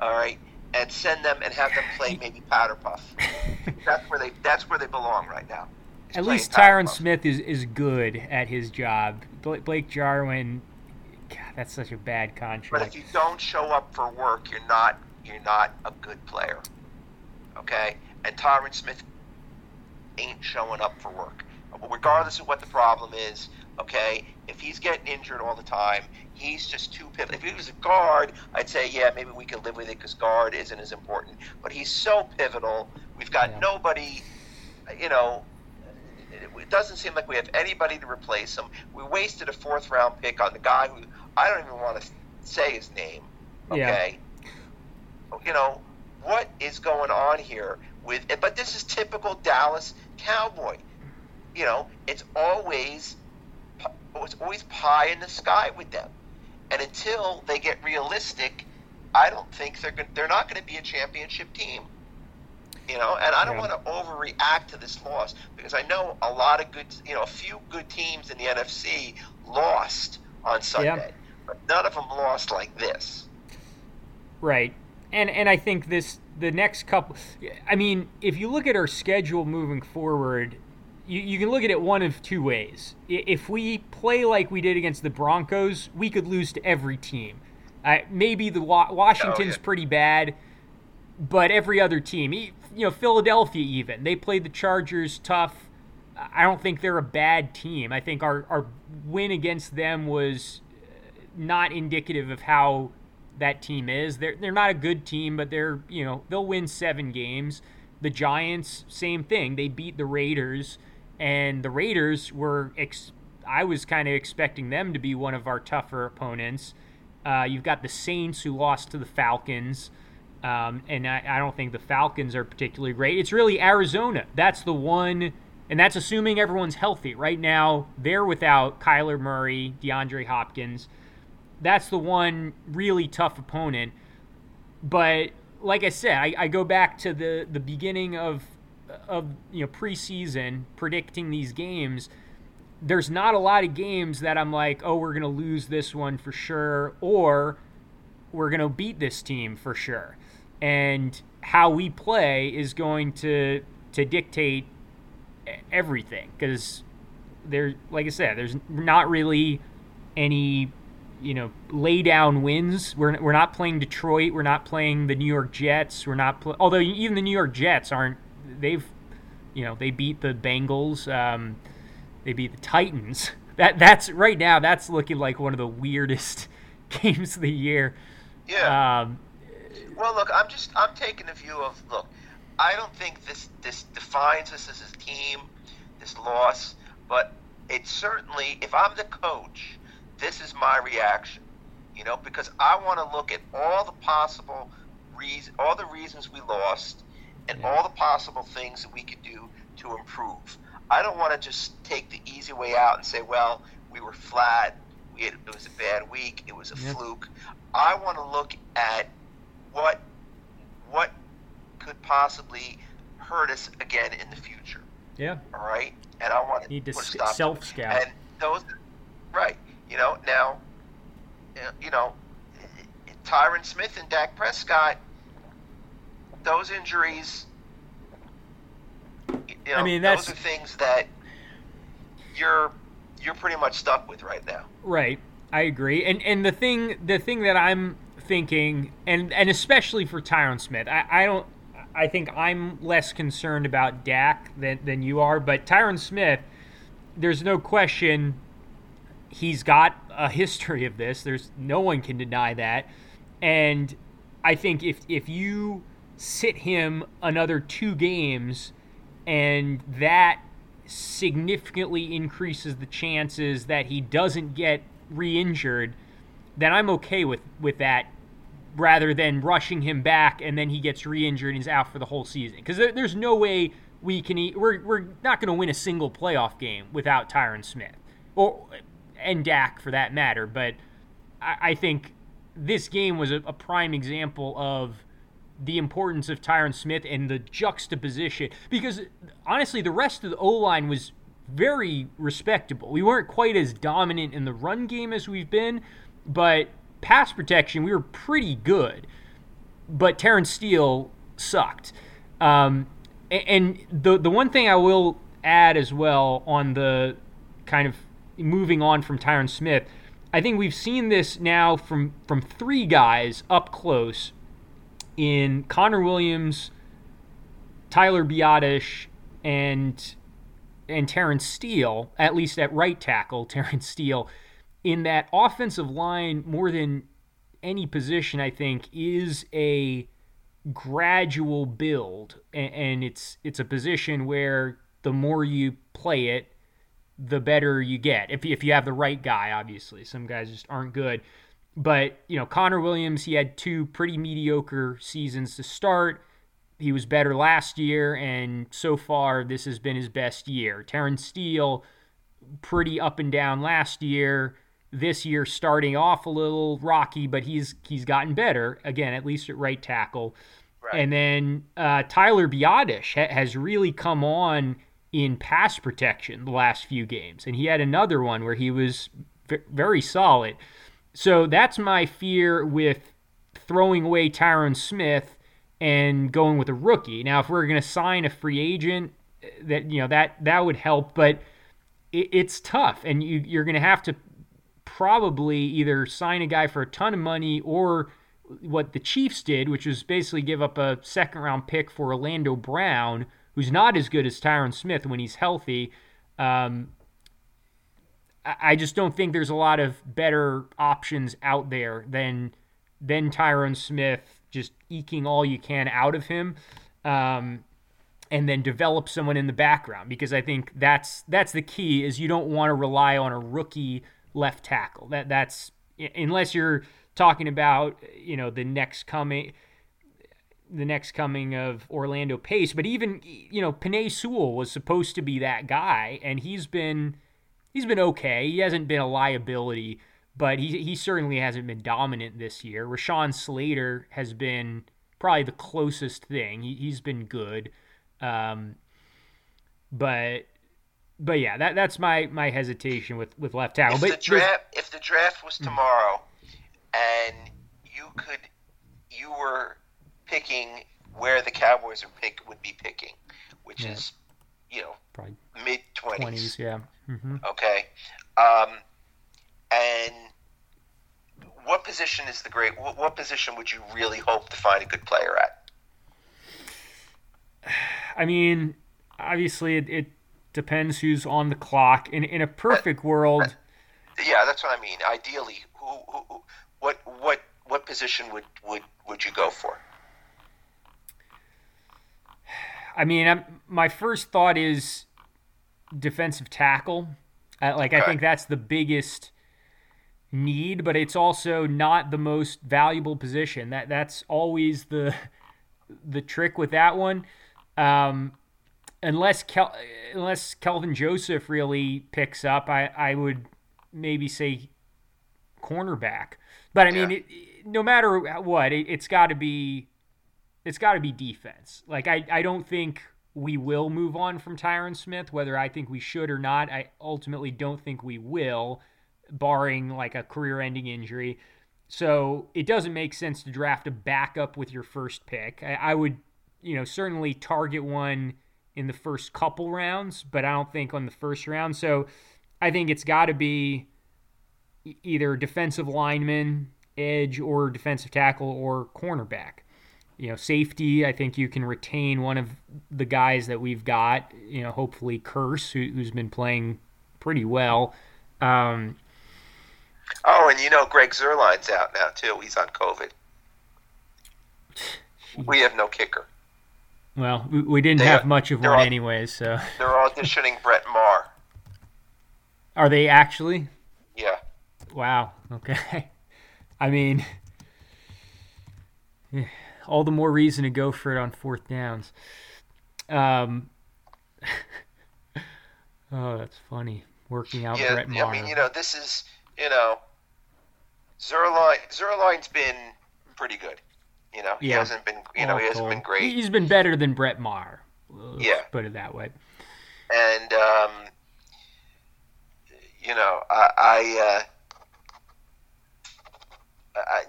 all right, and send them and have them play maybe powder puff. that's where they that's where they belong right now. At least Tyron Smith is, is good at his job. Blake Jarwin, God, that's such a bad contract. But if you don't show up for work, you're not you're not a good player. Okay, and Tyron Smith ain't showing up for work. Regardless of what the problem is, okay, if he's getting injured all the time, he's just too pivotal. If he was a guard, I'd say, yeah, maybe we could live with it because guard isn't as important. But he's so pivotal. We've got yeah. nobody, you know, it doesn't seem like we have anybody to replace him. We wasted a fourth round pick on the guy who I don't even want to say his name. Okay. Yeah. You know, what is going on here with but this is typical Dallas Cowboy. You know, it's always it's always pie in the sky with them. And until they get realistic, I don't think they're gonna they're not going to be a championship team. You know, and I don't yeah. want to overreact to this loss because I know a lot of good, you know, a few good teams in the NFC lost on Sunday, yeah. but none of them lost like this. Right. And and I think this the next couple I mean, if you look at our schedule moving forward, you, you can look at it one of two ways. If we play like we did against the Broncos, we could lose to every team. Uh, maybe the Wa- Washington's oh, yeah. pretty bad, but every other team, you know, Philadelphia even they played the Chargers tough. I don't think they're a bad team. I think our our win against them was not indicative of how that team is. They're they're not a good team, but they're you know they'll win seven games. The Giants, same thing. They beat the Raiders and the Raiders were. Ex- I was kind of expecting them to be one of our tougher opponents, Uh, you've got the Saints who lost to the Falcons. Um, and I, I, don't think the Falcons are particularly great. It's really Arizona. That's the one, and that's assuming everyone's healthy. Right now, they're without Kyler Murray, DeAndre Hopkins. That's the one really tough opponent. But like I said, I, I go back to the, the beginning of of you know preseason predicting these games. There's not a lot of games that I'm like, oh, we're gonna lose this one for sure, or we're gonna beat this team for sure and how we play is going to to dictate everything because there like i said there's not really any you know lay down wins. We're, we're not playing detroit. We're not playing the new york jets. We're not pl- although even the new york jets aren't they've you know they beat the bengals um, they beat the titans. That that's right now that's looking like one of the weirdest games of the year. Yeah. Um, well, look, I'm just I'm taking a view of look. I don't think this this defines us as a team, this loss, but it certainly, if I'm the coach, this is my reaction. You know, because I want to look at all the possible reasons, all the reasons we lost, and all the possible things that we could do to improve. I don't want to just take the easy way out and say, well, we were flat. We had, it was a bad week. It was a yep. fluke. I want to look at what what could possibly hurt us again in the future. Yeah. All right. And I want to need to stop self scout. And those, right? You know now, you know, Tyron Smith and Dak Prescott, those injuries. You know, I mean, that's, those are things that you're you're pretty much stuck with right now. Right. I agree. And and the thing the thing that I'm thinking, and and especially for Tyron Smith, I, I don't. I think I'm less concerned about Dak than than you are, but Tyron Smith, there's no question. He's got a history of this. There's no one can deny that, and I think if if you sit him another two games, and that significantly increases the chances that he doesn't get re-injured, then I'm okay with with that rather than rushing him back and then he gets re-injured and he's out for the whole season. Because there, there's no way we can. We're we're not going to win a single playoff game without Tyron Smith or and Dak for that matter. But I, I think this game was a, a prime example of the importance of Tyron Smith and the juxtaposition. Because honestly, the rest of the O line was very respectable. We weren't quite as dominant in the run game as we've been, but pass protection, we were pretty good, but Terence Steele sucked. Um, and the the one thing I will add as well on the kind of moving on from Tyron Smith, I think we've seen this now from from three guys up close in Connor Williams, Tyler Biadasz, and and Terence Steele, at least at right tackle, Terence Steele in that offensive line more than any position, I think, is a gradual build, and, it's it's a position where the more you play it, the better you get. If if you have the right guy, obviously, some guys just aren't good. But you know, Connor Williams, he had two pretty mediocre seasons to start. He was better last year, and so far this has been his best year. Terence Steele, pretty up and down last year this year starting off a little rocky, but he's he's gotten better again, at least at right tackle. Right. And then uh, Tyler Biadasz ha- has really come on in pass protection the last few games, and he had another one where he was v- very solid. So that's my fear with throwing away Tyron Smith and going with a rookie. Now, if we're going to sign a free agent, that you know that that would help, but it, it's tough, and you, you're going to have to probably either sign a guy for a ton of money or what the Chiefs did, which was basically give up a second round pick for Orlando Brown, who's not as good as Tyron Smith when he's healthy. Um, I just don't think there's a lot of better options out there than than Tyron Smith just eking all you can out of him. Um, and then develop someone in the background because I think that's that's the key is you don't want to rely on a rookie left tackle. That that's unless you're talking about you know the next coming the next coming of Orlando Pace, but even you know Penei Sewell was supposed to be that guy, and he's been he's been okay. He hasn't been a liability, but he he certainly hasn't been dominant this year. Rashawn Slater has been probably the closest thing. He, he's been good, um, but but yeah, that that's my my hesitation with with left tackle. If but the draft if the draft was tomorrow, and you could you were picking where the Cowboys are pick would be picking, which Yeah. is you know probably mid twenties, yeah. hmm Okay, um, and what position is the great? What, what position would you really hope to find a good player at? I mean, obviously, it, it depends who's on the clock. In in a perfect world, Yeah, that's what I mean. Ideally, who, who, who what what what position would would would you go for? I mean, I'm, my first thought is defensive tackle. Uh, like, I think that's the biggest need, but it's also not the most valuable position. That that's always the the trick with that one. Um, unless Kel, unless Kelvin Joseph really picks up, I I would maybe say cornerback. But I mean, Yeah. it, no matter what, it, it's got to be it's got to be defense. Like I, I don't think we will move on from Tyron Smith, whether I think we should or not. I ultimately don't think we will, barring like a career-ending injury. So it doesn't make sense to draft a backup with your first pick. I, I would, you know, certainly target one in the first couple rounds, but I don't think on the first round. So I think it's got to be either defensive lineman, edge, or defensive tackle or cornerback you know, safety. I think you can retain one of the guys that we've got. You know, hopefully Kearse, who, who's been playing pretty well. Um, Oh, and you know Greg Zuerlein's out now too. He's on COVID. We have no kicker. Well, we, we didn't They- have much of one anyways. So, They're auditioning Brett Maher. are they actually? Yeah. Wow. Okay. I mean, all the more reason to go for it on fourth downs. Um. oh, that's funny. Working out Yeah, Brett Maher. I mean, you know, this is, you know, Zuerlein. Zuerlein's been pretty good. You know, he Yeah. hasn't been, you know, he hasn't been great. He's been better than Brett Maher. Let's Yeah. put it that way. and um, you know, I, I, uh, I,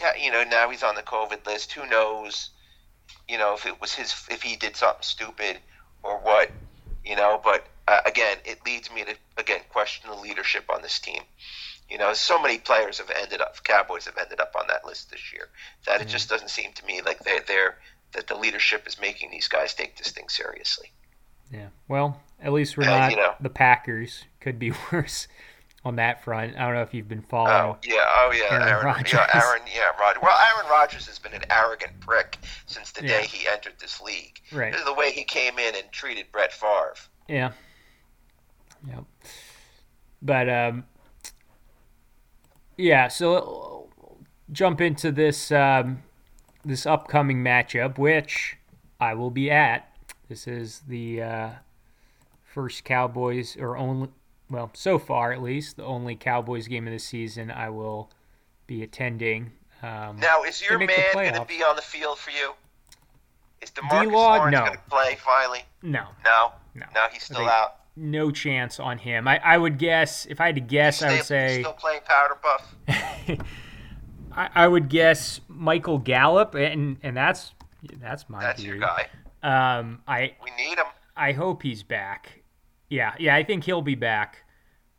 yeah, you know, now he's on the COVID list. Who knows? You know, if it was his, if he did something stupid or what, you know. But uh, again, it leads me to again question the leadership on this team. You know, so many players have ended up, Cowboys have ended up on that list this year that it just doesn't seem to me like they're, they're that the leadership is making these guys take this thing seriously. Yeah. Well, at least we're Uh, not you know. the Packers. Could be worse on that front. I don't know if you've been following. Oh yeah, oh yeah, Aaron Aaron, Rodgers. yeah, Aaron, yeah, Rod. Well, Aaron Rodgers has been an arrogant prick since the Yeah. day he entered this league. Right. The way he came in and treated Brett Favre. Yeah. Yep. But um yeah, so jump into this um this upcoming matchup which I will be at. This is the uh first Cowboys or only well, so far at least, the only Cowboys game of the season I will be attending. Um Now, is your man going to be on the field for you? Is DeMarcus D-Law? Lawrence No. going to play finally? no. No, No. no, he's still think- out. No chance on him. I, I would guess if I had to guess, I would say still playing powder puff. I, I would guess Michael Gallup, and and that's that's my That's your guy. Um, I We need him. I hope he's back. Yeah, yeah, I think he'll be back.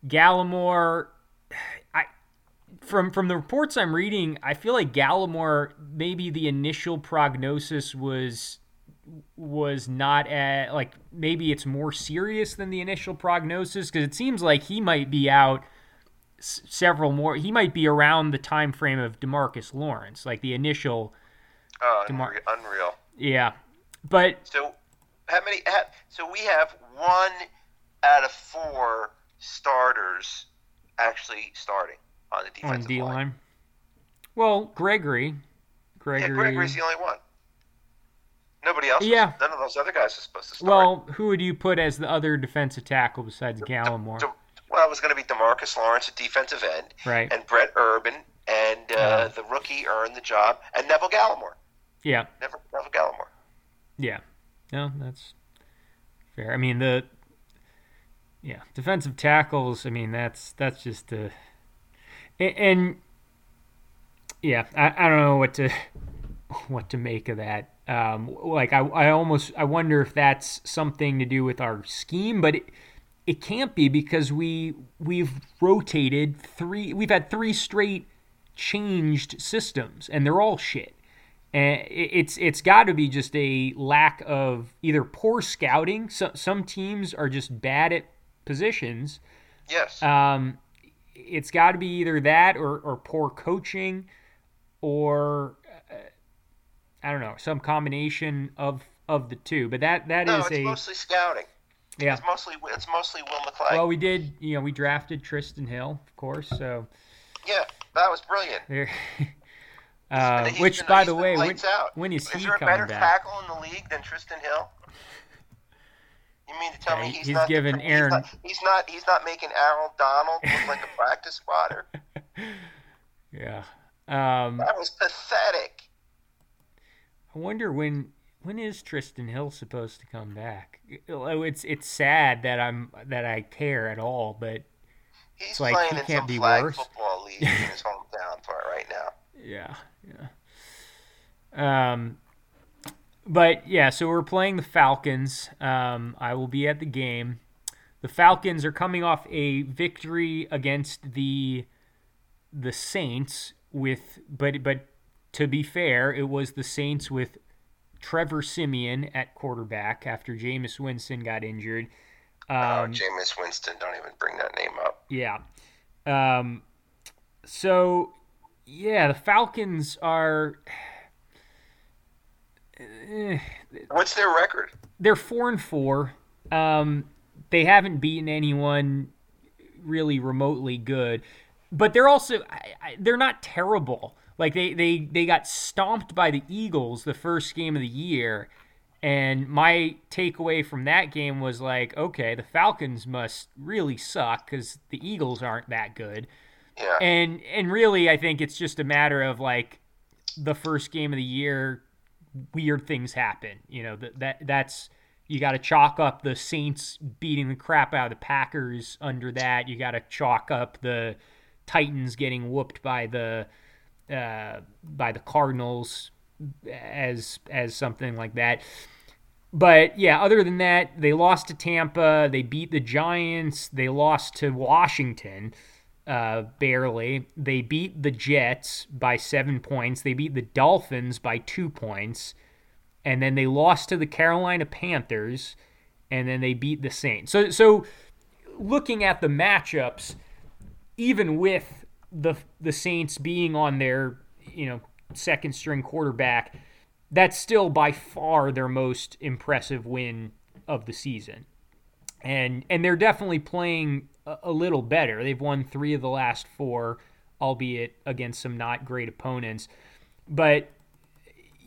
Gallimore, I from from the reports I'm reading, I feel like Gallimore maybe the initial prognosis was was not at like maybe it's more serious than the initial prognosis because it seems like he might be out s- several more he might be around the time frame of DeMarcus Lawrence like the initial Oh, DeMar- unreal. yeah but So, how many? so we have one out of four starters actually starting on the on defensive D line. line Well, Gregory. Gregory. Yeah, Gregory's the only one. Nobody else. Yeah. None of those other guys are supposed to start. Well, who would you put as the other defensive tackle besides Gallimore? De- well, it was going to be DeMarcus Lawrence at defensive end, Right. and Brent Urban, and uh, Uh-huh. the rookie earned the job, and Neville Gallimore. Yeah. Neville, Neville Gallimore. Yeah. No, that's fair. I mean the yeah, defensive tackles, I mean that's that's just a and, and yeah, I, I don't know what to what to make of that. Um like I I almost I wonder if that's something to do with our scheme, but it it can't be because we we've rotated three we've had three straight changed systems and they're all shit and it's it's got to be just a lack of either poor scouting. So, some teams are just bad at positions. Yes. Um, it's got to be either that or, or poor coaching, or I don't know, some combination of of the two. But that that no, is it's a mostly scouting. yeah. It's mostly it's mostly Will McClay. Well, we did you know we drafted Trysten Hill, of course. So yeah, that was brilliant. there. Uh, He's which, been- by the way, when, out. when is, Is he there a better back? tackle in the league than Trysten Hill? You mean to tell Yeah, me he's, he's not given he's Aaron- Not, he's not. He's not making Aaron Donald look like a practice squatter. Yeah. Um, That was pathetic. I wonder when when is Trysten Hill supposed to come back? Oh, It's it's sad that I'm that I care at all, but He's It's like, playing he in can't some be flag worse. football league in his hometown for right now. yeah, yeah. Um, but yeah, so we're playing the Falcons. Um, I will be at the game. The Falcons are coming off a victory against the the Saints with, but but to be fair, it was the Saints with Trevor Siemian at quarterback after Jameis Winston got injured. oh, Um, Jameis Winston, don't even bring that name up. yeah. Um, so, yeah, the Falcons are. eh, What's their record? they're four and four. Um, they haven't beaten anyone really remotely good, but they're also I, I, they're not terrible. Like they, they they got stomped by the Eagles the first game of the year, and my takeaway from that game was like, okay, the Falcons must really suck because the Eagles aren't that good. Yeah. And and really, I think it's just a matter of like the first game of the year, weird things happen. You know that that that's you got to chalk up the Saints beating the crap out of the Packers under that. You got to chalk up the Titans getting whooped by the uh, by the Cardinals as as something like that. But yeah, other than that, they lost to Tampa. They beat the Giants. They lost to Washington uh, barely. They beat the Jets by seven points. They beat the Dolphins by two points. And then they lost to the Carolina Panthers. And then they beat the Saints. So, so looking at the matchups, even with the the Saints being on their you know second string quarterback, that's still by far their most impressive win of the season. And and they're definitely playing a, a little better. They've won 3 of the last 4, albeit against some not great opponents. But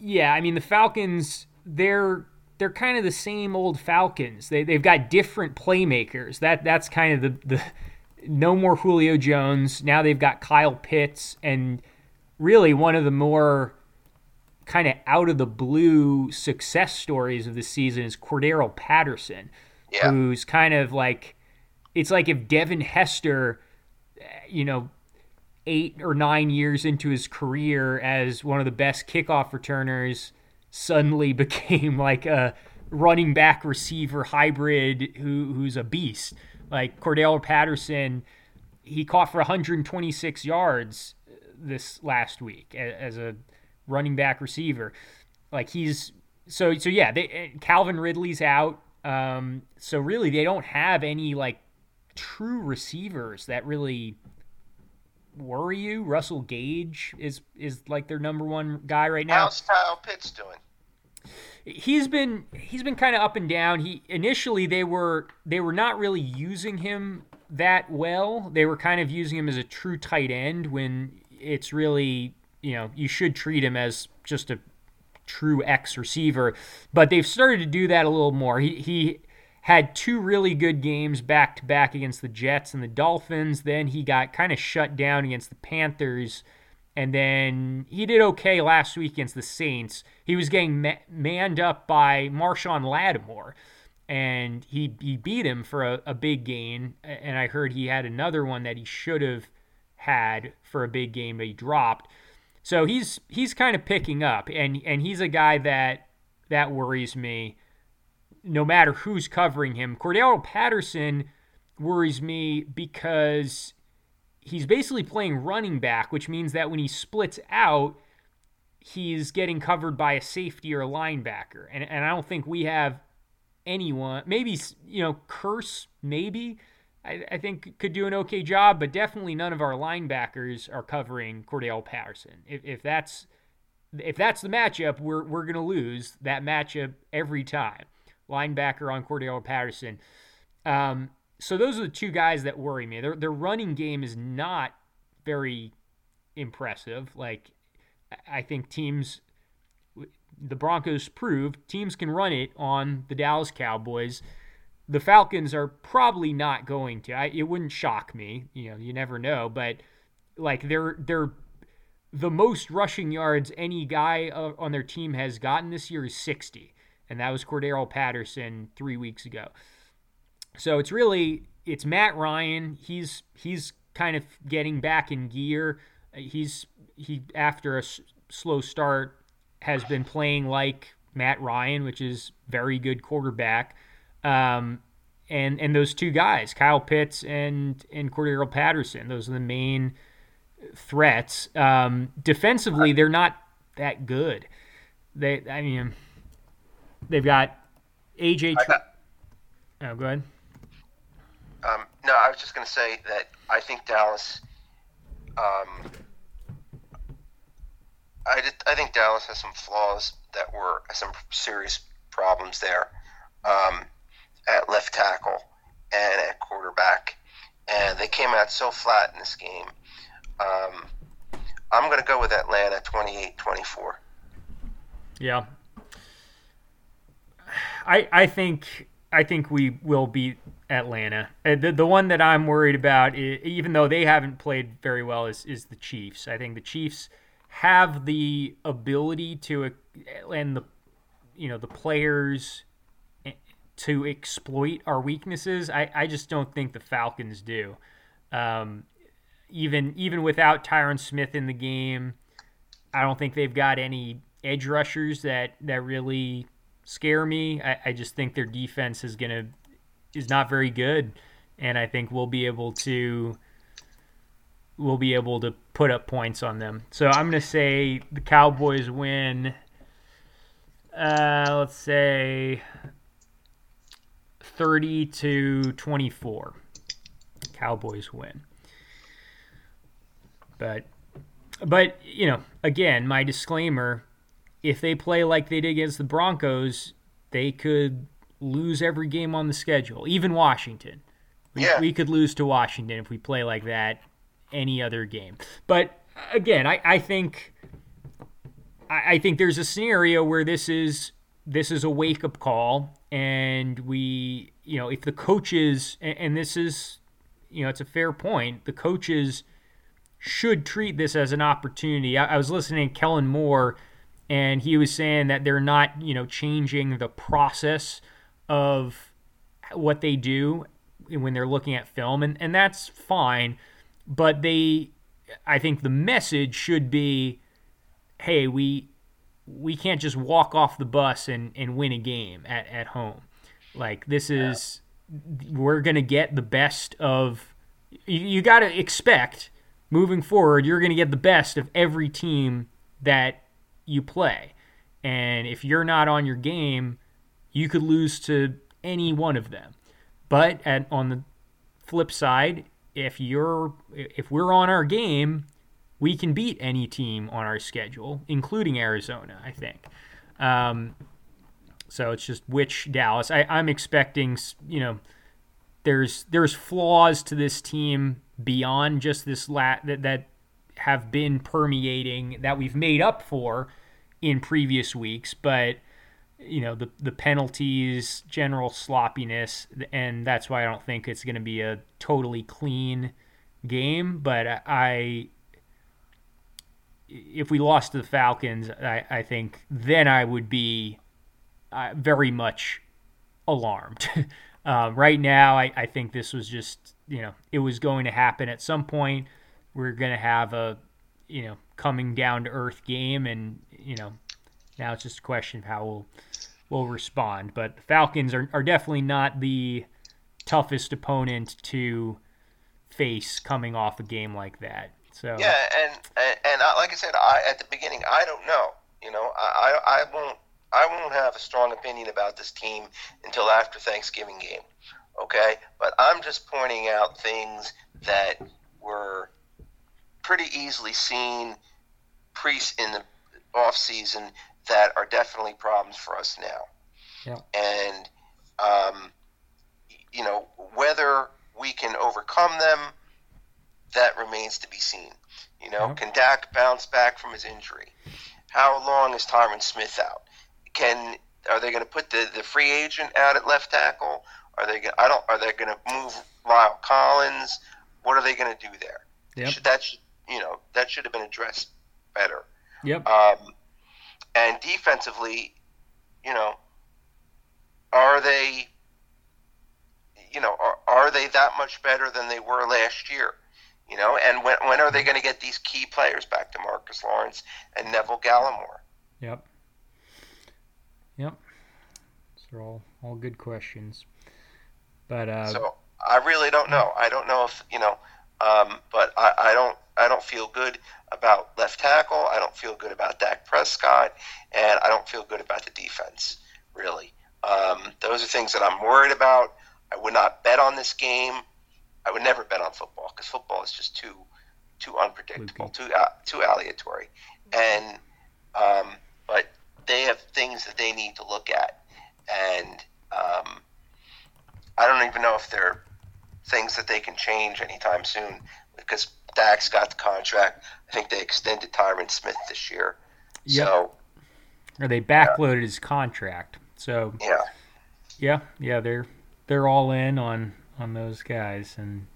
yeah, I mean the Falcons they're they're kind of the same old Falcons. They they've got different playmakers. That that's kind of the the no more Julio Jones. Now they've got Kyle Pitts and really one of the more kind of out of the blue success stories of the season is Cordarrelle Patterson, Yeah. who's kind of like it's like if Devin Hester, you know, eight or nine years into his career as one of the best kickoff returners, suddenly became like a running back receiver hybrid who who's a beast. Like Cordarrelle Patterson, he caught for 126 yards this last week as a running back receiver. Like he's so so yeah. They, Calvin Ridley's out, um, so really they don't have any like true receivers that really worry you. Russell Gage is is like their number one guy right now How's Kyle Pitts doing? He's been he's been kind of up and down. He initially they were they were not really using him that well. They were kind of using him as a true tight end when it's really you know, you should treat him as just a true X receiver. But they've started to do that a little more. He he had two really good games back to back against the Jets and the Dolphins. Then he got kind of shut down against the Panthers. And then he did okay last week against the Saints. He was getting ma- manned up by Marshon Lattimore, and he he beat him for a, a big gain. And I heard he had another one that he should have had for a big game, but he dropped. So he's he's kind of picking up, and and he's a guy that that worries me. No matter who's covering him, Cordarrelle Patterson worries me because he's basically playing running back, which means that when he splits out, he's getting covered by a safety or a linebacker, and and I don't think we have anyone. Maybe you know Kearse, maybe I, I, think could do an okay job, but definitely none of our linebackers are covering Cordarrelle Patterson. If, if that's if that's the matchup, we're we're gonna lose that matchup every time. Linebacker on Cordarrelle Patterson. Um, so those are the two guys that worry me. Their their running game is not very impressive. Like I think teams the Broncos proved teams can run it on the Dallas Cowboys the Falcons are probably not going to. I, it wouldn't shock me. You know, you never know. But like they're they're the most rushing yards any guy on their team has gotten this year is 60, and that was Cordarrelle Patterson three weeks ago. So it's really it's Matt Ryan. He's he's kind of getting back in gear. He's he after a s- slow start has been playing like Matt Ryan, which is very good quarterback. Um, and and those two guys, Kyle Pitts and and Cordarrelle Patterson, those are the main threats. Um, defensively, they're not that good. They, I mean, they've got AJ. Tr- oh, go ahead. No, I was just going to say that I think Dallas. Um, I, did, I think Dallas has some flaws that were some serious problems there. Um, at left tackle and at quarterback, and they came out so flat in this game. Um, I'm going to go with Atlanta 28-24. Yeah. I I think I think we will beat Atlanta. Uh, the the one that I'm worried about, even though they haven't played very well, is is the Chiefs. I think the Chiefs have the ability to and the you know the players to exploit our weaknesses. I, I just don't think the Falcons do. Um, even even without Tyron Smith in the game, I don't think they've got any edge rushers that that really scare me. I, I just think their defense is gonna is not very good, and I think we'll be able to we'll be able to put up points on them. So I'm gonna say the Cowboys win. Uh, let's say 30 to 24. Cowboys win. But but you know, again, my disclaimer, if they play like they did against the Broncos, they could lose every game on the schedule, even Washington. We, yeah. we could lose to Washington if we play like that any other game. But again, I, I think I, I think there's a scenario where this is this is a wake up call and we you know if the coaches and, and this is you know it's a fair point the coaches should treat this as an opportunity I, I was listening to kellen moore and he was saying that they're not you know changing the process of what they do when they're looking at film and, and that's fine but they i think the message should be hey we we can't just walk off the bus and, and win a game at, at home. Like this is yeah. we're gonna get the best of you, you gotta expect moving forward you're gonna get the best of every team that you play. And if you're not on your game, you could lose to any one of them. But at, on the flip side, if you're if we're on our game, we can beat any team on our schedule, including Arizona, I think. Um, so it's just which Dallas. I, I'm expecting, you know, there's there's flaws to this team beyond just this lat that, that have been permeating that we've made up for in previous weeks, but you know the the penalties, general sloppiness, and that's why I don't think it's going to be a totally clean game. But I, if we lost to the Falcons, I, I think then I would be uh, very much alarmed. um, right now, I, I think this was just you know it was going to happen at some point. We're to have a you know coming down to earth game, and you know now it's just a question of how we'll will respond. But the Falcons are, are definitely not the toughest opponent to face coming off a game like that. So yeah, and and, and I, like I said, I at the beginning, I don't know. You know, I, I, I won't I won't have a strong opinion about this team until after Thanksgiving game. Okay, but I'm just pointing out things that were pretty easily seen priests in the off season that are definitely problems for us now. Yeah. And, um, you know, whether we can overcome them, that remains to be seen. You know, yeah. can Dak bounce back from his injury? How long is Tyron Smith out? Can are they going to put the, the free agent out at left tackle? Are they going? I don't are they going to move La'el Collins? What are they going to do there? Yep. Should, that should you know that should have been addressed better. Yep. Um, and defensively, you know, are they, you know, are, are they that much better than they were last year? You know, and when, when are they going to get these key players back to Marcus Lawrence and Neville Gallimore? Yep. Yep. These are all, all good questions. But uh, so I really don't know. I don't know if you know, um, but I, I don't I don't feel good about left tackle. I don't feel good about Dak Prescott, and I don't feel good about the defense. Really, um, those are things that I'm worried about. I would not bet on this game. I would never bet on football because football is just too too unpredictable, too uh, too aleatory. And um, but they have things that they need to look at, and um, I don't even know if they're things that they can change anytime soon because Dak's got the contract. I think they extended Tyron Smith this year. Yep. So, or they backloaded yeah. his contract. So yeah, yeah, yeah, they're they're all in on on those guys, and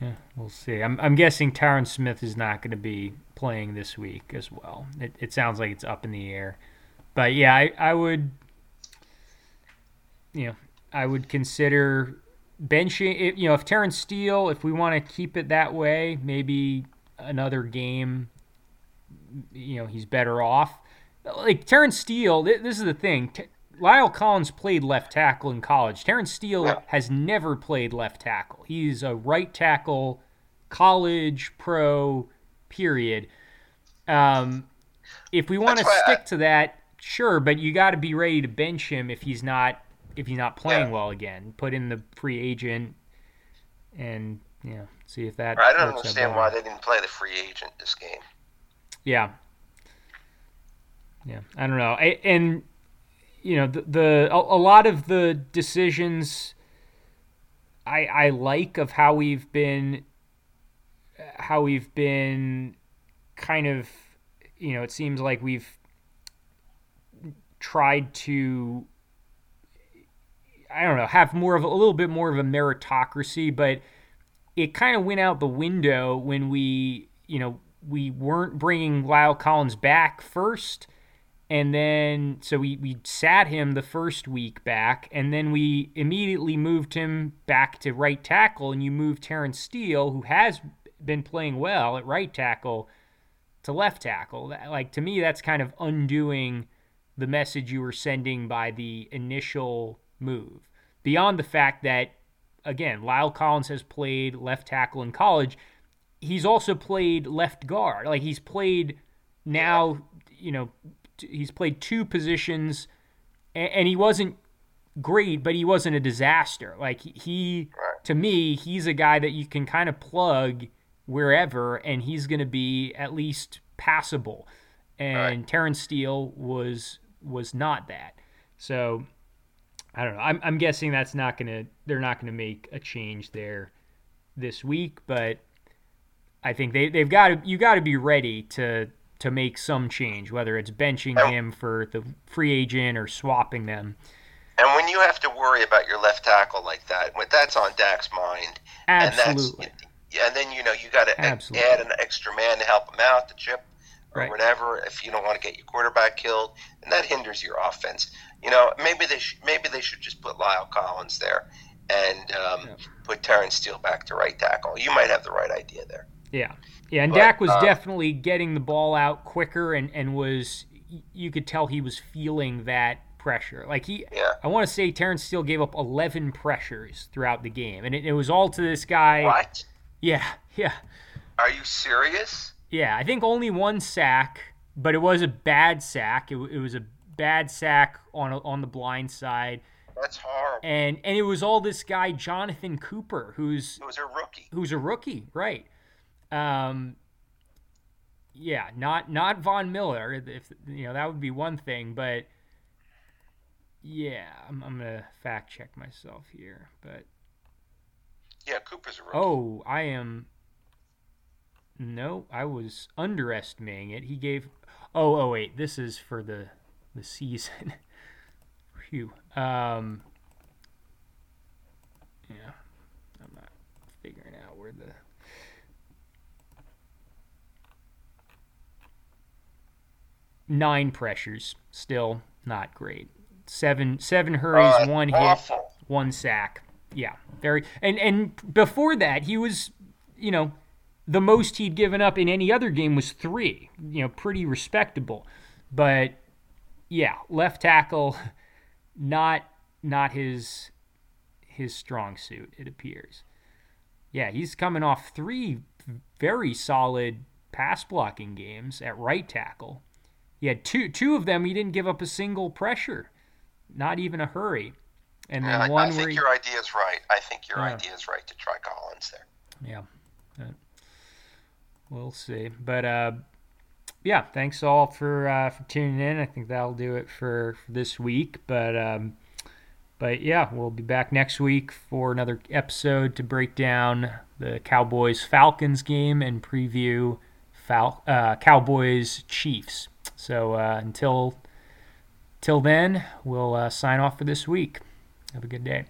yeah, we'll see. I'm I'm guessing Tyron Smith is not going to be playing this week as well. It it sounds like it's up in the air, but yeah, I I would, you know, I would consider benching, you know, if Terence Steele, if we want to keep it that way, maybe another game, you know, he's better off. Like Terence Steele, this is the thing. La'el Collins played left tackle in college. Terence Steele yeah. has never played left tackle. He's a right tackle, college, pro, period. Um, if we want to stick I, to that, sure, but you got to be ready to bench him if he's not if he's not playing yeah. well again. Put in the free agent and you know see if that. I don't understand why they didn't play the free agent this game. Yeah. Yeah, I don't know, I, and you know the, the a, a, lot of the decisions I I like of how we've been how we've been kind of you know it seems like we've tried to I don't know, have more of a, a little bit more of a meritocracy, but it kind of went out the window when we, you know, we weren't bringing La'el Collins back first. And then, so we, we sat him the first week back, and then we immediately moved him back to right tackle. And you moved Terence Steele, who has been playing well at right tackle, to left tackle. Like, to me, that's kind of undoing the message you were sending by the initial move. Beyond the fact that, again, La'el Collins has played left tackle in college, he's also played left guard. Like he's played now, you know, he's played two positions, and, he wasn't great, but he wasn't a disaster. Like he, to me, he's a guy that you can kind of plug wherever, and he's going to be at least passable. And right. Terence Steele was was not that. So I don't know. I'm, I'm guessing that's not gonna. They're not gonna make a change there this week, but I think they they've got to you got to be ready to to make some change, whether it's benching him for the free agent or swapping them. And when you have to worry about your left tackle like that, that's on Dak's mind. Absolutely. And that's, and then you know you got to Absolutely. add an extra man to help him out, the chip or Right. whatever. If you don't want to get your quarterback killed, and that hinders your offense. You know, maybe they should maybe they should just put La'el Collins there and um, Yeah. put Terence Steele back to right tackle. You might have the right idea there. Yeah, yeah, and But, Dak was um, definitely getting the ball out quicker, and and was you could tell he was feeling that pressure. Like he, Yeah. I want to say Terence Steele gave up 11 pressures throughout the game, and it, it was all to this guy. What? Yeah, yeah, Are you serious? yeah. I think only one sack, but it was a bad sack. It, it was a bad sack on on the blind side, That's horrible. and and it was all this guy Jonathon Cooper, who's was a rookie. who's a rookie, right? Um, yeah, not not Von Miller. If you know that would be one thing, but yeah, I'm, I'm gonna fact check myself here. But Yeah, Cooper's a rookie. oh, I am. No, I was underestimating it. He gave. Oh, oh wait, this is for the the season. Phew. Um. Yeah, I'm not figuring out where the. Nine pressures, still not great. Seven seven hurries, Uh, one hit one sack. Yeah, very. And and before that, he was, you know, the most he'd given up in any other game was three. You know, pretty respectable. But yeah, left tackle, not not his his strong suit. It appears. Yeah, he's coming off three very solid pass blocking games at right tackle. He had two two of them. He didn't give up a single pressure, not even a hurry. And then Yeah, one I think he, your idea is right. I think your Yeah. idea is right to try Collins there. Yeah. We'll see. But uh, yeah, thanks all for uh, for tuning in. I think that'll do it for, for this week. But um, but yeah, we'll be back next week for another episode to break down the Cowboys Falcons game and preview Fal- uh, Cowboys Chiefs. So uh, until till then, we'll uh, sign off for this week. Have a good day.